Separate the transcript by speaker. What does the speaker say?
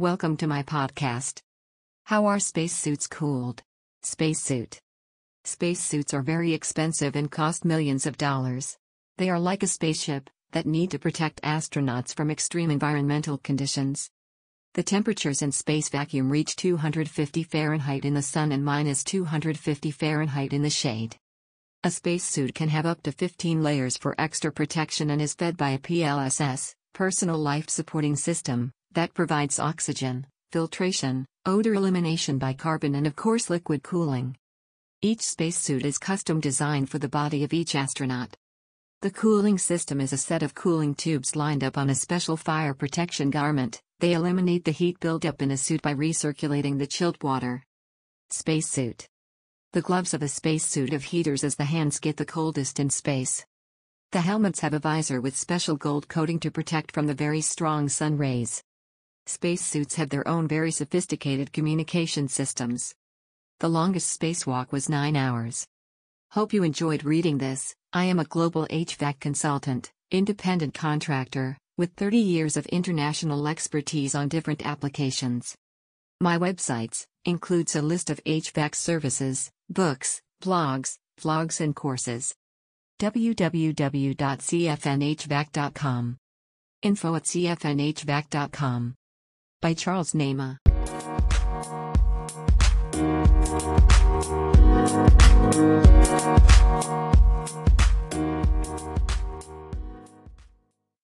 Speaker 1: Welcome to my podcast. How are spacesuits cooled? Spacesuit. Spacesuits are very expensive and cost millions of dollars. They are like a spaceship that need to protect astronauts from extreme environmental conditions. The temperatures in space vacuum reach 250 Fahrenheit in the sun and minus 250 Fahrenheit in the shade. A spacesuit can have up to 15 layers for extra protection and is fed by a PLSS, personal life supporting system, that provides oxygen, filtration, odor elimination by carbon, and of course, liquid cooling. Each spacesuit is custom designed for the body of each astronaut. The cooling system is a set of cooling tubes lined up on a special fire protection garment. They eliminate the heat buildup in a suit by recirculating the chilled water. Spacesuit. The gloves of a spacesuit have heaters as the hands get the coldest in space. The helmets have a visor with special gold coating to protect from the very strong sun rays. Spacesuits have their own very sophisticated communication systems. The longest spacewalk was 9 hours. Hope you enjoyed reading this. I am a global HVAC consultant, independent contractor, with 30 years of international expertise on different applications. My websites includes a list of HVAC services, books, blogs, vlogs and courses. www.cfnhvac.com. Info at cfnhvac.com by Charles Nehme.